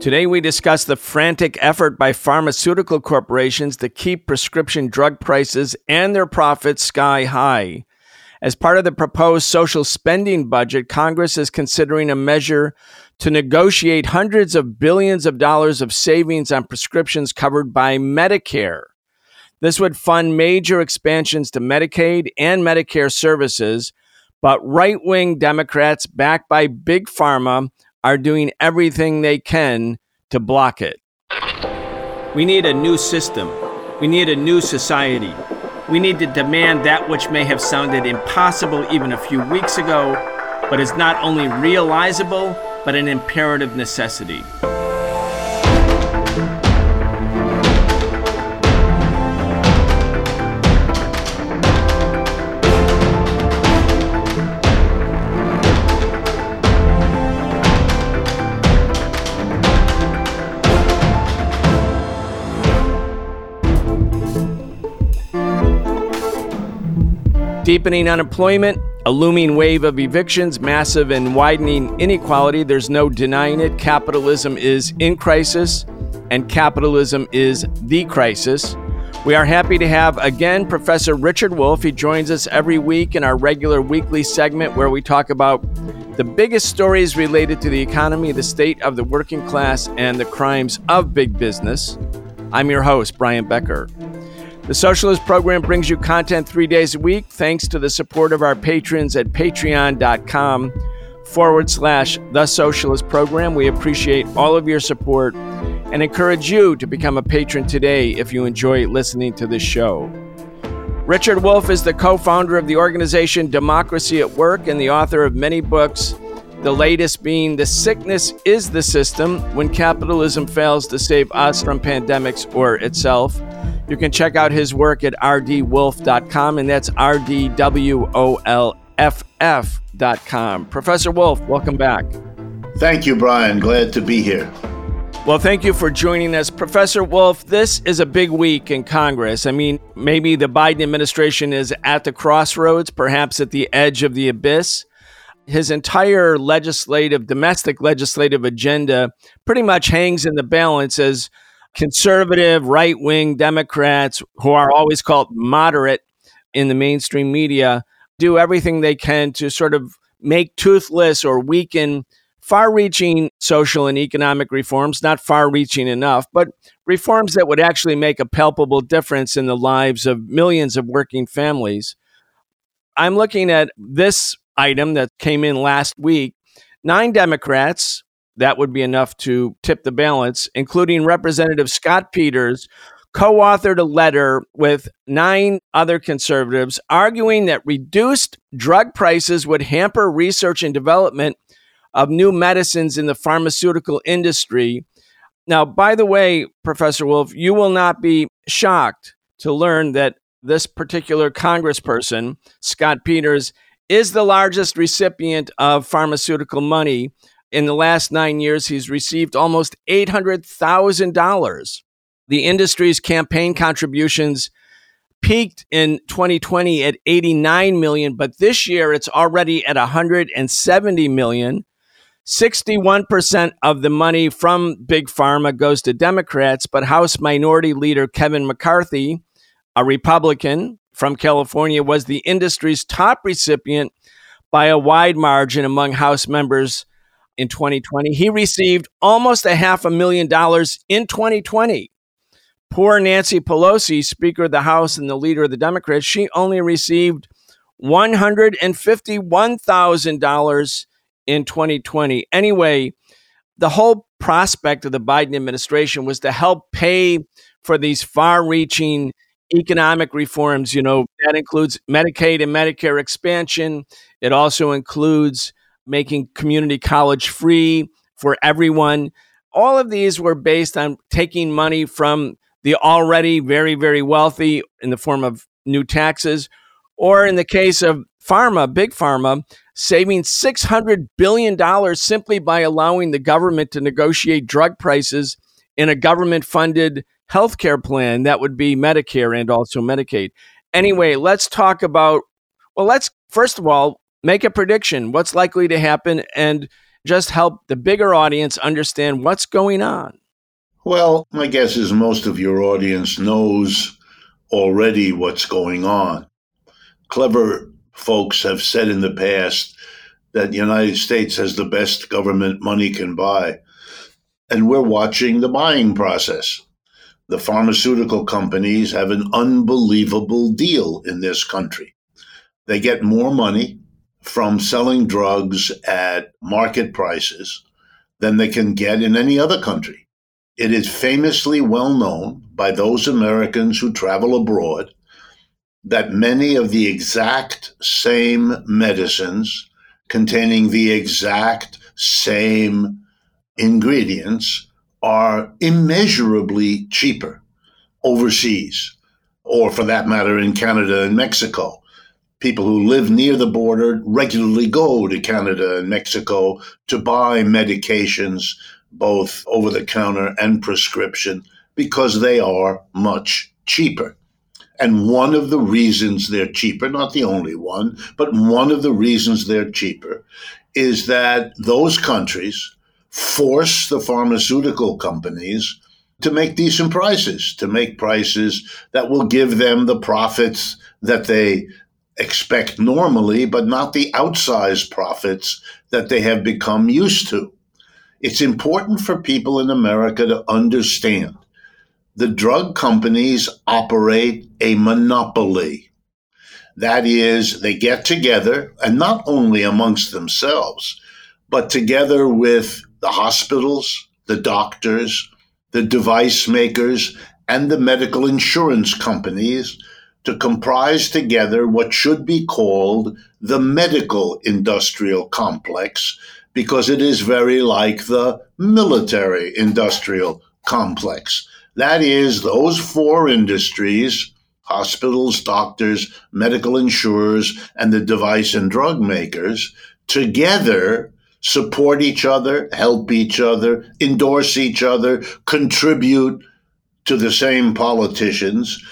Today, we discuss the frantic effort by pharmaceutical corporations to keep prescription drug prices and their profits sky high. As part of the proposed social spending budget, Congress is considering a measure to negotiate hundreds of billions of dollars of savings on prescriptions covered by Medicare. This would fund major expansions to Medicaid and Medicare services, but right wing Democrats, backed by Big Pharma, are doing everything they can to block it. We need a new system. We need a new society. We need to demand that which may have sounded impossible even a few weeks ago, but is not only realizable, but an imperative necessity. Deepening unemployment, a looming wave of evictions, massive and widening inequality. There's no denying it. Capitalism is in crisis, and capitalism is the crisis. We are happy to have again Professor Richard Wolff. He joins us every week in our regular weekly segment where we talk about the biggest stories related to the economy, the state of the working class, and the crimes of big business. I'm your host, Brian Becker. The Socialist Program brings you content three days a week thanks to the support of our patrons at patreon.com forward slash The Socialist Program. We appreciate all of your support and encourage you to become a patron today if you enjoy listening to this show. Richard Wolff is the co founder of the organization Democracy at Work and the author of many books, the latest being The Sickness is the System When Capitalism Fails to Save Us from Pandemics or Itself. You can check out his work at rdwolff.com, and that's R D W O L F F.com. Professor Wolff, welcome back. Thank you, Brian. Glad to be here. Well, thank you for joining us. Professor Wolff, this is a big week in Congress. I mean, maybe the Biden administration is at the crossroads, perhaps at the edge of the abyss. His entire legislative, domestic legislative agenda pretty much hangs in the balance as conservative, right wing Democrats who are always called moderate in the mainstream media do everything they can to sort of make toothless or weaken far reaching social and economic reforms, not far reaching enough, but reforms that would actually make a palpable difference in the lives of millions of working families. I'm looking at this item that came in last week. Nine Democrats, that would be enough to tip the balance, including Representative Scott Peters, co authored a letter with nine other conservatives arguing that reduced drug prices would hamper research and development of new medicines in the pharmaceutical industry. Now, by the way, Professor Wolff, you will not be shocked to learn that this particular congressperson, Scott Peters, is the largest recipient of pharmaceutical money in the last nine years, he's received almost $800,000. The industry's campaign contributions peaked in 2020 at 89 million, but this year it's already at 170 million. 61% of the money from Big Pharma goes to Democrats, but House Minority Leader Kevin McCarthy, a Republican from California, was the industry's top recipient by a wide margin among House members in 2020. He received almost a half a million dollars in 2020. Poor Nancy Pelosi, Speaker of the House and the leader of the Democrats, she only received $151,000 in 2020. Anyway, the whole prospect of the Biden administration was to help pay for these far reaching economic reforms. You know, that includes Medicaid and Medicare expansion, it also includes making community college free for everyone. All of these were based on taking money from the already very, very wealthy in the form of new taxes, or in the case of pharma, big pharma, saving $600 billion simply by allowing the government to negotiate drug prices in a government funded healthcare plan that would be Medicare and also Medicaid. Anyway, let's talk about, well, let's first of all make a prediction. What's likely to happen? And just help the bigger audience understand what's going on? Well, my guess is most of your audience knows already what's going on. Clever folks have said in the past that the United States has the best government money can buy. And we're watching the buying process. The pharmaceutical companies have an unbelievable deal in this country. They get more money from selling drugs at market prices than they can get in any other country. It is famously well known by those Americans who travel abroad that many of the exact same medicines containing the exact same ingredients are immeasurably cheaper overseas, or for that matter, in Canada and Mexico. People who live near the border regularly go to Canada and Mexico to buy medications, both over the counter and prescription, because they are much cheaper. And one of the reasons they're cheaper, not the only one, but one of the reasons they're cheaper is that those countries force the pharmaceutical companies to make decent prices, to make prices that will give them the profits that they expect normally, but not the outsized profits that they have become used to. It's important for people in America to understand the drug companies operate a monopoly. That is, they get together, and not only amongst themselves, but together with the hospitals, the doctors, the device makers, and the medical insurance companies to comprise together what should be called the medical industrial complex, because it is very like the military industrial complex. That is, those four industries hospitals, doctors, medical insurers, and the device and drug makers together support each other, help each other, endorse each other, contribute to the same politicians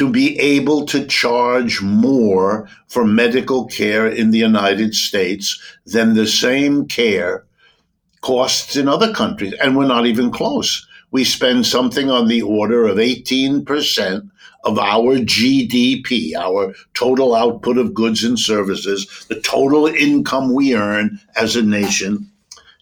to be able to charge more for medical care in the United States than the same care costs in other countries. And we're not even close we spend something on the order of 18% of our GDP, our total output of goods and services, the total income we earn as a nation.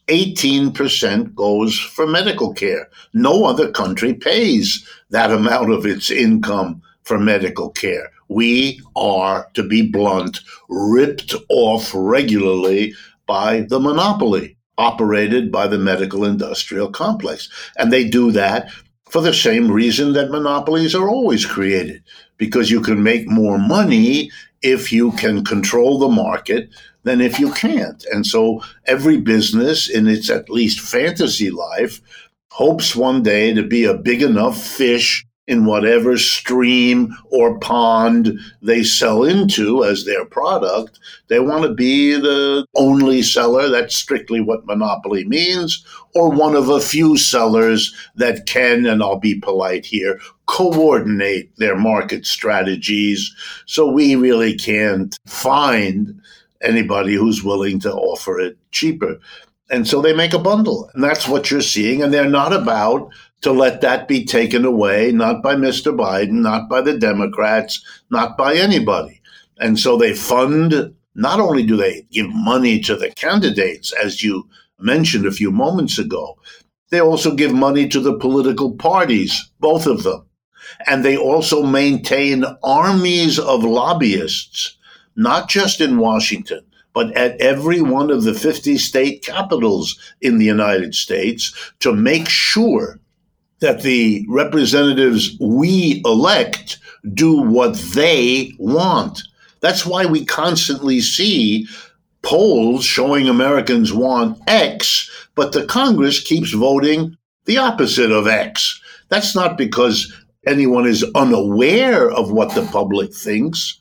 18% goes for medical care. No other country pays that amount of its income for medical care. We are, to be blunt, ripped off regularly by the monopoly operated by the medical industrial complex. And they do that for the same reason that monopolies are always created, because you can make more money if you can control the market than if you can't. And so every business in its at least fantasy life hopes one day to be a big enough fish in whatever stream or pond they sell into as their product. They want to be the only seller. That's strictly what monopoly means, or one of a few sellers that can, and I'll be polite here, coordinate their market strategies. So we really can't find anybody who's willing to offer it cheaper. And so they make a bundle. And that's what you're seeing. And they're not about to let that be taken away, not by Mr. Biden, not by the Democrats, not by anybody. And so they fund, not only do they give money to the candidates, as you mentioned a few moments ago, they also give money to the political parties, both of them. And they also maintain armies of lobbyists, not just in Washington, but at every one of the 50 state capitals in the United States to make sure that the representatives we elect do what they want. That's why we constantly see polls showing Americans want X, but the Congress keeps voting the opposite of X. That's not because anyone is unaware of what the public thinks,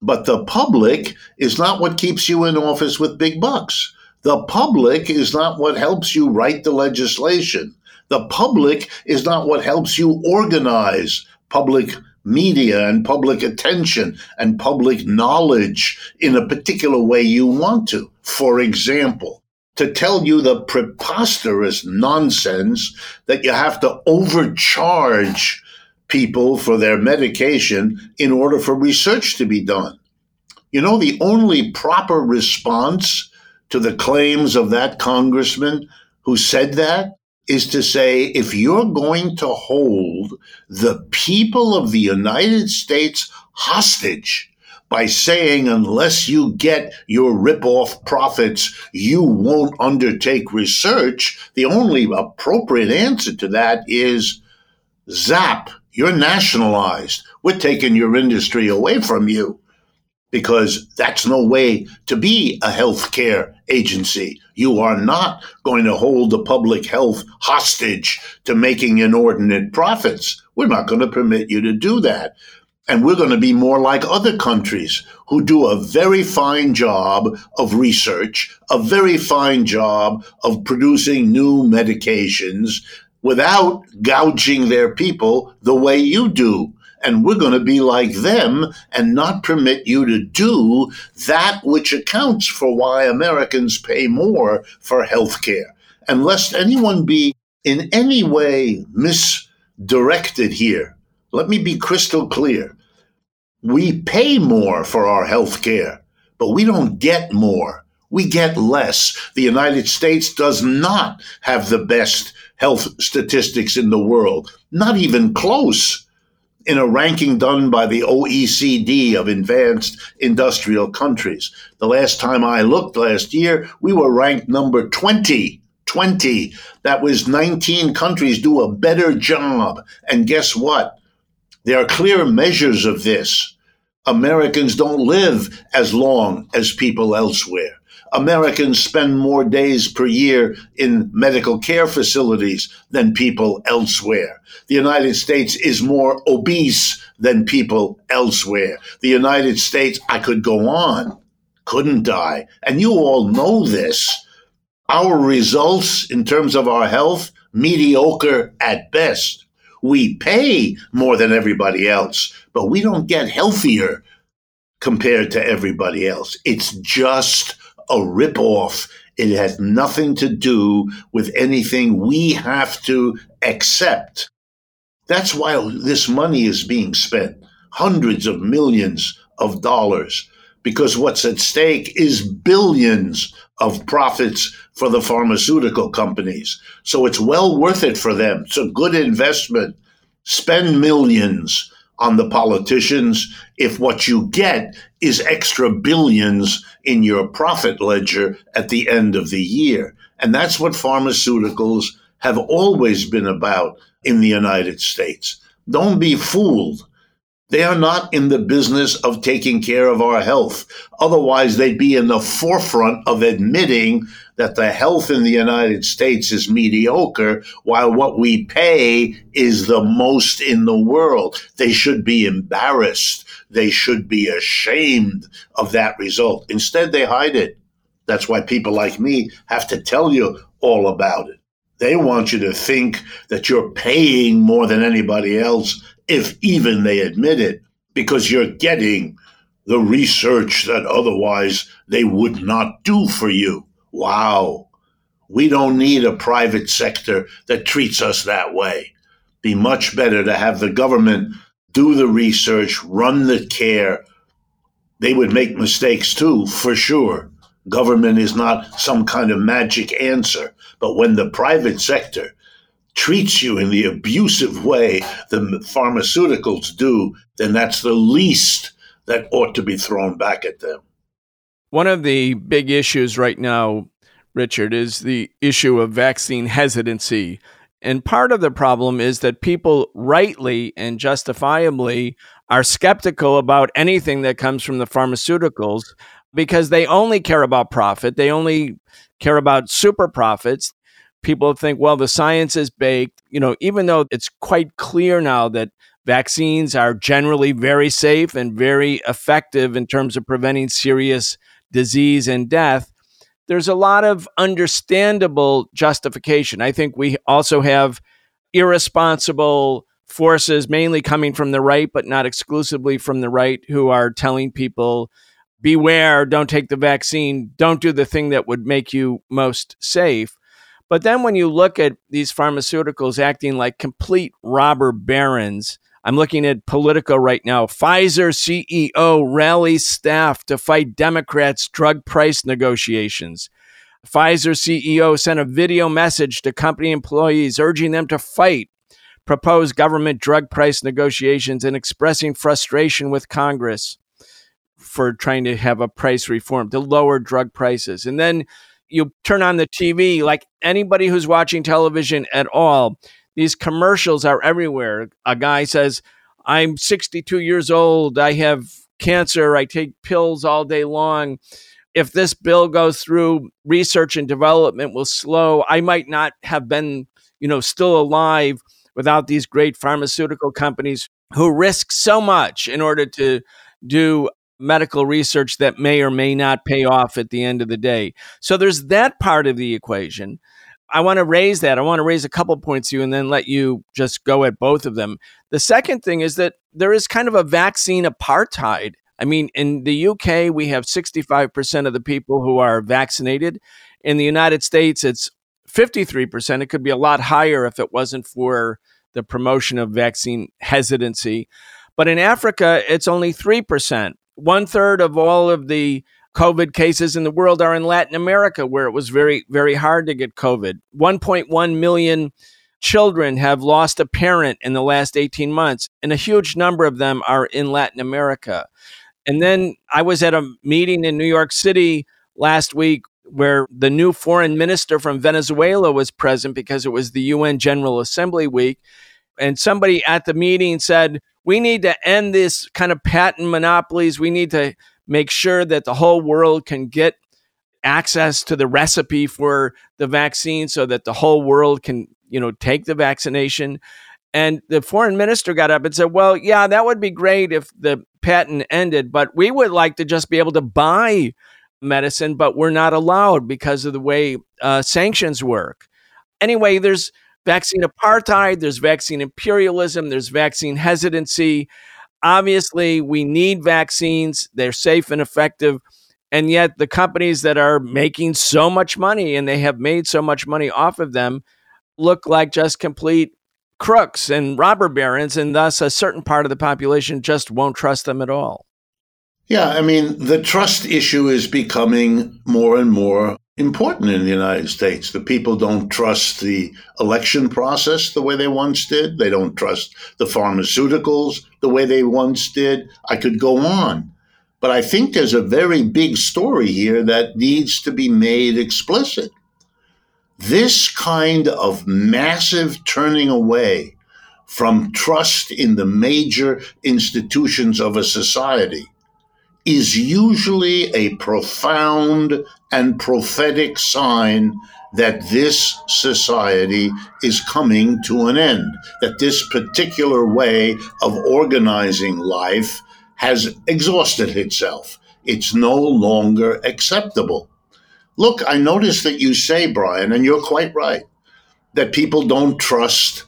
but the public is not what keeps you in office with big bucks. The public is not what helps you write the legislation. The public is not what helps you organize public media and public attention and public knowledge in a particular way you want to. For example, to tell you the preposterous nonsense that you have to overcharge people for their medication in order for research to be done. You know, the only proper response to the claims of that congressman who said that is to say if you're going to hold the people of the United States hostage by saying unless you get your rip-off profits, you won't undertake research, the only appropriate answer to that is zap, you're nationalized. We're taking your industry away from you because that's no way to be a healthcare agency. You are not going to hold the public health hostage to making inordinate profits. We're not going to permit you to do that. And we're going to be more like other countries who do a very fine job of research, a very fine job of producing new medications without gouging their people the way you do and we're going to be like them and not permit you to do that which accounts for why Americans pay more for health care. And lest anyone be in any way misdirected here, let me be crystal clear. We pay more for our health care, but we don't get more. We get less. The United States does not have the best health statistics in the world, not even close in a ranking done by the OECD of advanced industrial countries. The last time I looked last year, we were ranked number 20. 20. That was 19 countries do a better job. And guess what? There are clear measures of this. Americans don't live as long as people elsewhere. Americans spend more days per year in medical care facilities than people elsewhere. The United States is more obese than people elsewhere. The United States, I could go on, couldn't I? And you all know this. Our results in terms of our health, mediocre at best. We pay more than everybody else, but we don't get healthier compared to everybody else. It's just a ripoff. It has nothing to do with anything we have to accept. That's why this money is being spent hundreds of millions of dollars because what's at stake is billions of profits for the pharmaceutical companies. So it's well worth it for them. It's a good investment. Spend millions on the politicians if what you get is extra billions in your profit ledger at the end of the year. And that's what pharmaceuticals have always been about in the United States. Don't be fooled. They are not in the business of taking care of our health. Otherwise, they'd be in the forefront of admitting that the health in the United States is mediocre, while what we pay is the most in the world. They should be embarrassed. They should be ashamed of that result. Instead, they hide it. That's why people like me have to tell you all about it. They want you to think that you're paying more than anybody else if even they admit it, because you're getting the research that otherwise they would not do for you. Wow. We don't need a private sector that treats us that way. Be much better to have the government do the research, run the care. They would make mistakes too, for sure. Government is not some kind of magic answer. But when the private sector treats you in the abusive way the pharmaceuticals do, then that's the least that ought to be thrown back at them. One of the big issues right now, Richard, is the issue of vaccine hesitancy. And part of the problem is that people rightly and justifiably are skeptical about anything that comes from the pharmaceuticals because they only care about profit. They only care about super profits people think, well, the science is baked. You know, even though it's quite clear now that vaccines are generally very safe and very effective in terms of preventing serious disease and death, there's a lot of understandable justification. I think we also have irresponsible forces, mainly coming from the right, but not exclusively from the right, who are telling people beware, don't take the vaccine, don't do the thing that would make you most safe. But then when you look at these pharmaceuticals acting like complete robber barons, I'm looking at Politico right now. Pfizer CEO rallies staff to fight Democrats' drug price negotiations. Pfizer CEO sent a video message to company employees urging them to fight proposed government drug price negotiations and expressing frustration with Congress for trying to have a price reform to lower drug prices. And then you turn on the TV, like anybody who's watching television at all, these commercials are everywhere. A guy says, I'm 62 years old. I have cancer. I take pills all day long. If this bill goes through, research and development will slow. I might not have been, you know, still alive without these great pharmaceutical companies who risk so much in order to do medical research that may or may not pay off at the end of the day. So there's that part of the equation. I want to raise that. I want to raise a couple points to you and then let you just go at both of them. The second thing is that there is kind of a vaccine apartheid. I mean, in the UK, we have 65% of the people who are vaccinated. In the United States, it's 53%. It could be a lot higher if it wasn't for the promotion of vaccine hesitancy. But in Africa, it's only 3% one third of all of the COVID cases in the world are in Latin America, where it was very, very hard to get COVID. 1.1 million children have lost a parent in the last 18 months, and a huge number of them are in Latin America. And then I was at a meeting in New York City last week where the new foreign minister from Venezuela was present because it was the UN General Assembly week. And somebody at the meeting said, we need to end this kind of patent monopolies. We need to make sure that the whole world can get access to the recipe for the vaccine so that the whole world can, you know, take the vaccination. And the foreign minister got up and said, Well, yeah, that would be great if the patent ended, but we would like to just be able to buy medicine, but we're not allowed because of the way uh, sanctions work. Anyway, there's vaccine apartheid, there's vaccine imperialism, there's vaccine hesitancy. Obviously, we need vaccines, they're safe and effective. And yet, the companies that are making so much money and they have made so much money off of them look like just complete crooks and robber barons. And thus, a certain part of the population just won't trust them at all. Yeah, I mean, the trust issue is becoming more and more important in the United States. The people don't trust the election process the way they once did. They don't trust the pharmaceuticals the way they once did. I could go on. But I think there's a very big story here that needs to be made explicit. This kind of massive turning away from trust in the major institutions of a society is usually a profound and prophetic sign that this society is coming to an end, that this particular way of organizing life has exhausted itself. It's no longer acceptable. Look, I notice that you say, Brian, and you're quite right, that people don't trust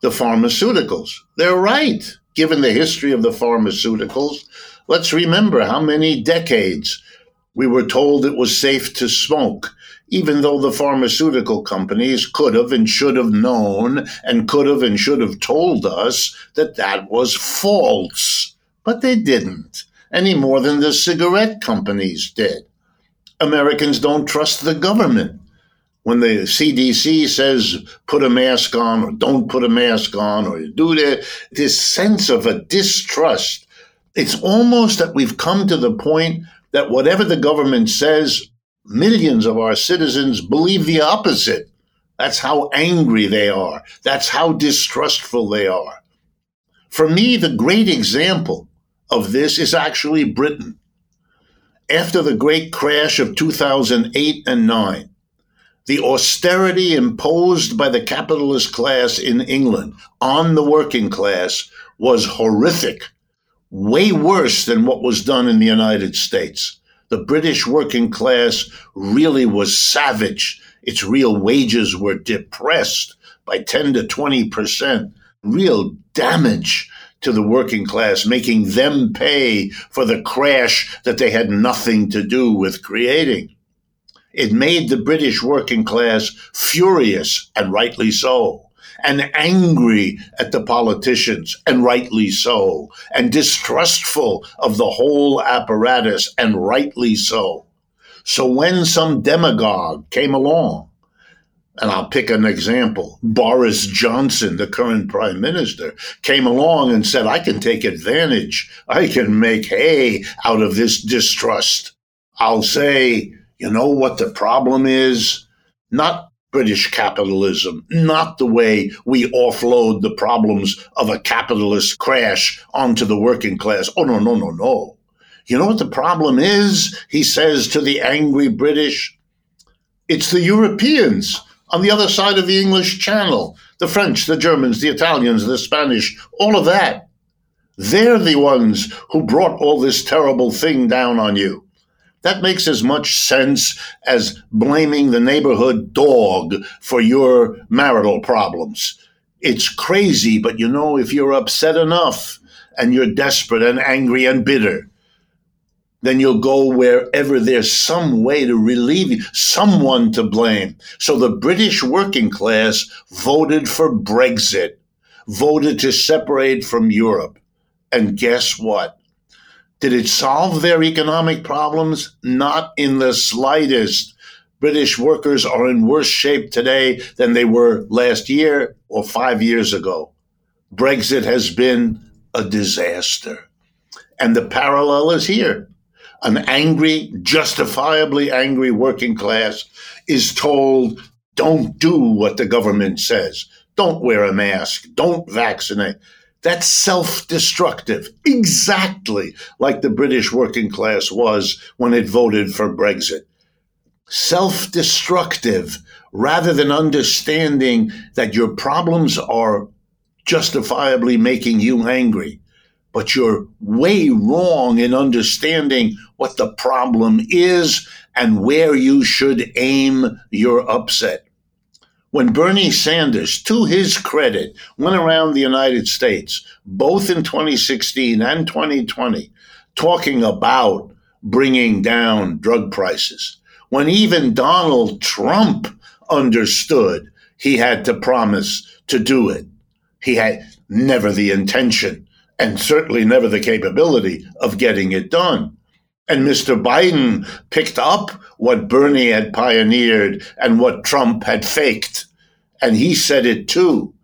the pharmaceuticals. They're right, given the history of the pharmaceuticals Let's remember how many decades we were told it was safe to smoke, even though the pharmaceutical companies could have and should have known and could have and should have told us that that was false. But they didn't, any more than the cigarette companies did. Americans don't trust the government. When the CDC says put a mask on or don't put a mask on or do that, this sense of a distrust it's almost that we've come to the point that whatever the government says, millions of our citizens believe the opposite. That's how angry they are. That's how distrustful they are. For me, the great example of this is actually Britain. After the great crash of 2008 and 9, the austerity imposed by the capitalist class in England on the working class was horrific way worse than what was done in the United States. The British working class really was savage. Its real wages were depressed by 10 to 20%. Real damage to the working class, making them pay for the crash that they had nothing to do with creating. It made the British working class furious, and rightly so, and angry at the politicians, and rightly so, and distrustful of the whole apparatus, and rightly so. So when some demagogue came along, and I'll pick an example. Boris Johnson, the current prime minister, came along and said, I can take advantage. I can make hay out of this distrust. I'll say, you know what the problem is? Not British capitalism, not the way we offload the problems of a capitalist crash onto the working class. Oh, no, no, no, no. You know what the problem is? He says to the angry British. It's the Europeans on the other side of the English Channel the French, the Germans, the Italians, the Spanish, all of that. They're the ones who brought all this terrible thing down on you. That makes as much sense as blaming the neighborhood dog for your marital problems. It's crazy, but you know, if you're upset enough and you're desperate and angry and bitter, then you'll go wherever there's some way to relieve you, someone to blame. So the British working class voted for Brexit, voted to separate from Europe. And guess what? Did it solve their economic problems? Not in the slightest. British workers are in worse shape today than they were last year or five years ago. Brexit has been a disaster. And the parallel is here an angry, justifiably angry working class is told, don't do what the government says. Don't wear a mask. Don't vaccinate. That's self destructive, exactly like the British working class was when it voted for Brexit. Self destructive rather than understanding that your problems are justifiably making you angry but you're way wrong in understanding what the problem is and where you should aim your upset. When Bernie Sanders, to his credit, went around the United States, both in 2016 and 2020, talking about bringing down drug prices, when even Donald Trump understood he had to promise to do it, he had never the intention and certainly never the capability of getting it done. And Mr. Biden picked up what Bernie had pioneered and what Trump had faked. And he said it too.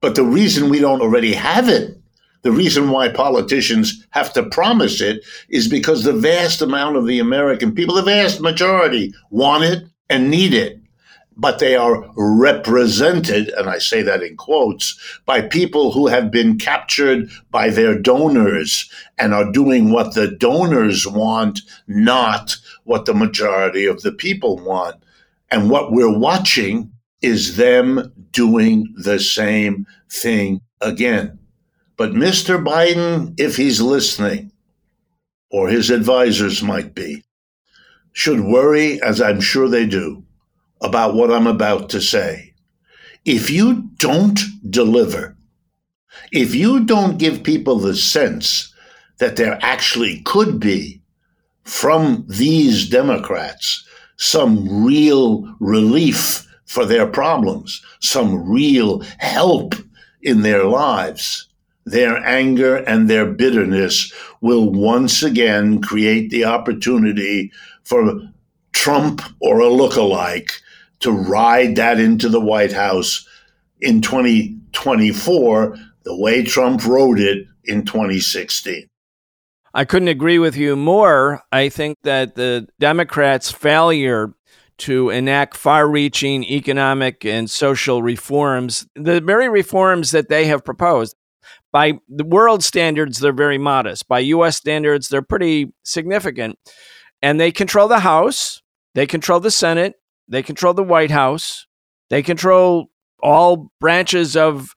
But the reason we don't already have it, the reason why politicians have to promise it, is because the vast amount of the American people, the vast majority, want it and need it but they are represented, and I say that in quotes, by people who have been captured by their donors and are doing what the donors want, not what the majority of the people want. And what we're watching is them doing the same thing again. But Mr. Biden, if he's listening, or his advisors might be, should worry, as I'm sure they do, about what I'm about to say. If you don't deliver, if you don't give people the sense that there actually could be from these Democrats some real relief for their problems, some real help in their lives, their anger and their bitterness will once again create the opportunity for Trump or a look-alike to ride that into the White House in 2024 the way Trump rode it in 2016. I couldn't agree with you more. I think that the Democrats' failure to enact far reaching economic and social reforms, the very reforms that they have proposed, by the world standards, they're very modest. By US standards, they're pretty significant. And they control the House, they control the Senate, they control the White House. They control all branches of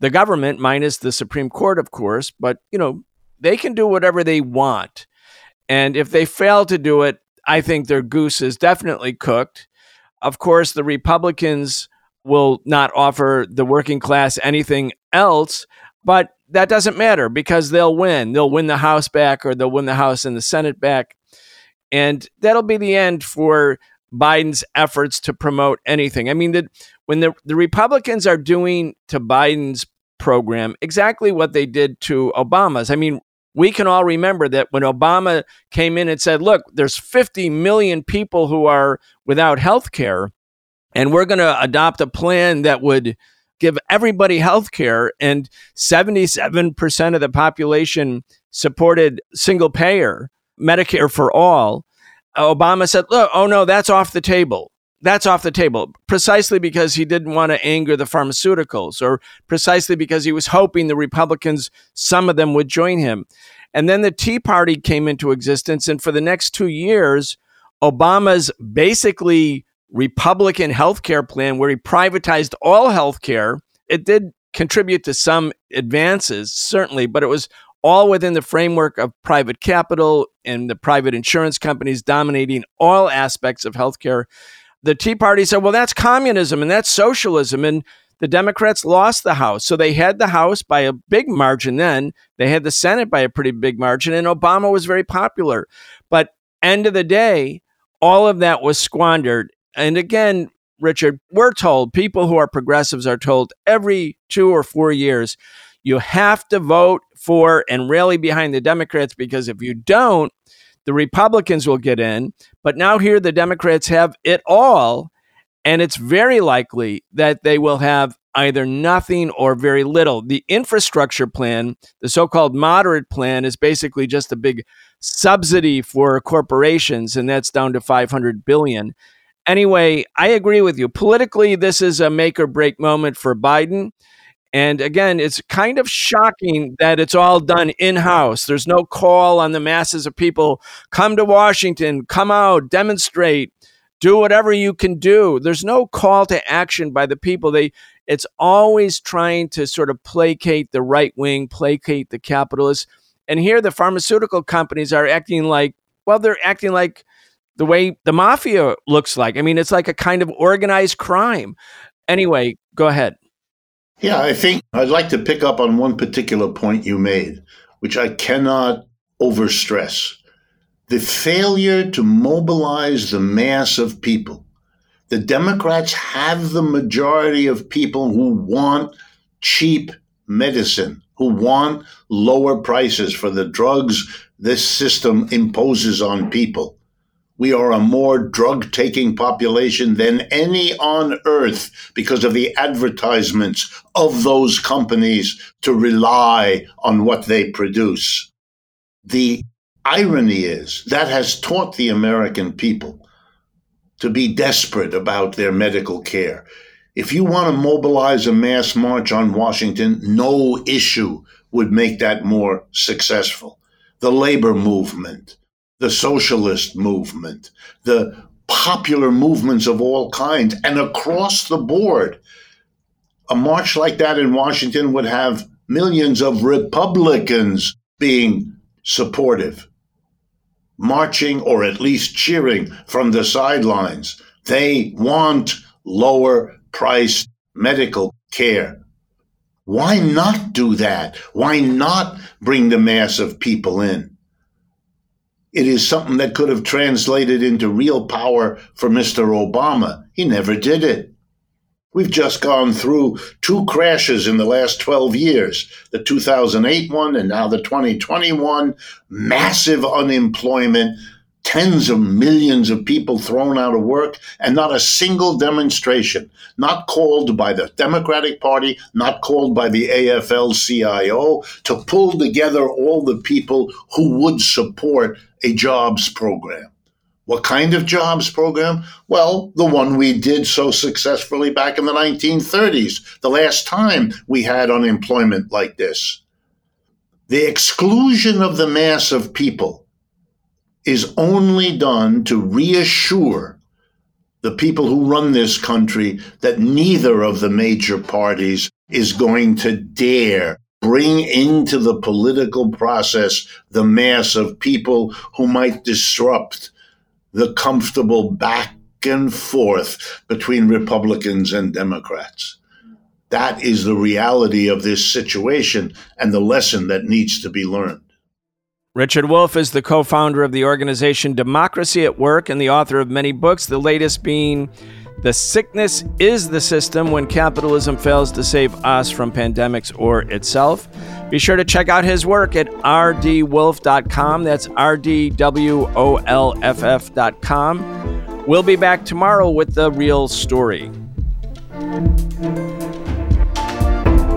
the government, minus the Supreme Court, of course. But, you know, they can do whatever they want. And if they fail to do it, I think their goose is definitely cooked. Of course, the Republicans will not offer the working class anything else But that doesn't matter because they'll win. They'll win the House back or they'll win the House and the Senate back. And that'll be the end for Biden's efforts to promote anything. I mean, that when the, the Republicans are doing to Biden's program exactly what they did to Obama's. I mean, we can all remember that when Obama came in and said, look, there's 50 million people who are without health care, and we're going to adopt a plan that would give everybody health care. And 77% of the population supported single payer Medicare for all. Obama said, look, oh no, that's off the table. That's off the table precisely because he didn't want to anger the pharmaceuticals or precisely because he was hoping the Republicans, some of them would join him. And then the Tea Party came into existence. And for the next two years, Obama's basically Republican health care plan, where he privatized all health care, it did contribute to some advances, certainly, but it was all within the framework of private capital and the private insurance companies dominating all aspects of healthcare. The Tea Party said, well, that's communism and that's socialism. And the Democrats lost the House. So they had the House by a big margin then. They had the Senate by a pretty big margin, and Obama was very popular. But end of the day, all of that was squandered. And again, Richard, we're told, people who are progressives are told every two or four years, you have to vote for and rally behind the Democrats because if you don't, the Republicans will get in. But now here the Democrats have it all. And it's very likely that they will have either nothing or very little. The infrastructure plan, the so called moderate plan, is basically just a big subsidy for corporations, and that's down to 500 billion. Anyway, I agree with you. Politically, this is a make or break moment for Biden. And again, it's kind of shocking that it's all done in house. There's no call on the masses of people come to Washington, come out, demonstrate, do whatever you can do. There's no call to action by the people. They it's always trying to sort of placate the right wing, placate the capitalists. And here the pharmaceutical companies are acting like, well, they're acting like the way the mafia looks like. I mean, it's like a kind of organized crime. Anyway, go ahead. Yeah, I think I'd like to pick up on one particular point you made, which I cannot overstress. The failure to mobilize the mass of people. The Democrats have the majority of people who want cheap medicine, who want lower prices for the drugs this system imposes on people. We are a more drug taking population than any on earth because of the advertisements of those companies to rely on what they produce. The irony is that has taught the American people to be desperate about their medical care. If you want to mobilize a mass march on Washington, no issue would make that more successful. The labor movement, the socialist movement, the popular movements of all kinds, and across the board. A march like that in Washington would have millions of Republicans being supportive, marching or at least cheering from the sidelines. They want lower priced medical care. Why not do that? Why not bring the mass of people in? It is something that could have translated into real power for Mr. Obama. He never did it. We've just gone through two crashes in the last 12 years the 2008 one and now the 2021. Massive unemployment, tens of millions of people thrown out of work, and not a single demonstration, not called by the Democratic Party, not called by the AFL CIO, to pull together all the people who would support a jobs program. What kind of jobs program? Well, the one we did so successfully back in the 1930s, the last time we had unemployment like this. The exclusion of the mass of people is only done to reassure the people who run this country that neither of the major parties is going to dare bring into the political process the mass of people who might disrupt the comfortable back and forth between Republicans and Democrats. That is the reality of this situation and the lesson that needs to be learned. Richard Wolff is the co founder of the organization Democracy at Work and the author of many books, the latest being The Sickness is the System When Capitalism Fails to Save Us from Pandemics or Itself. Be sure to check out his work at rdwolff.com. That's R D W O L F F.com. We'll be back tomorrow with the real story.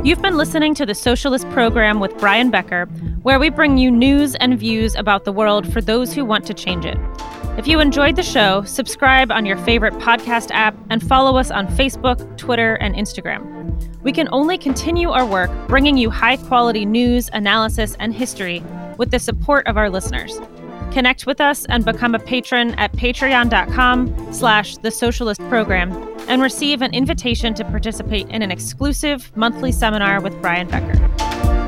You've been listening to the Socialist Program with Brian Becker, where we bring you news and views about the world for those who want to change it. If you enjoyed the show, subscribe on your favorite podcast app and follow us on Facebook, Twitter, and Instagram. We can only continue our work bringing you high quality news, analysis, and history with the support of our listeners. Connect with us and become a patron at patreon.com slash the socialist program and receive an invitation to participate in an exclusive monthly seminar with Brian Becker.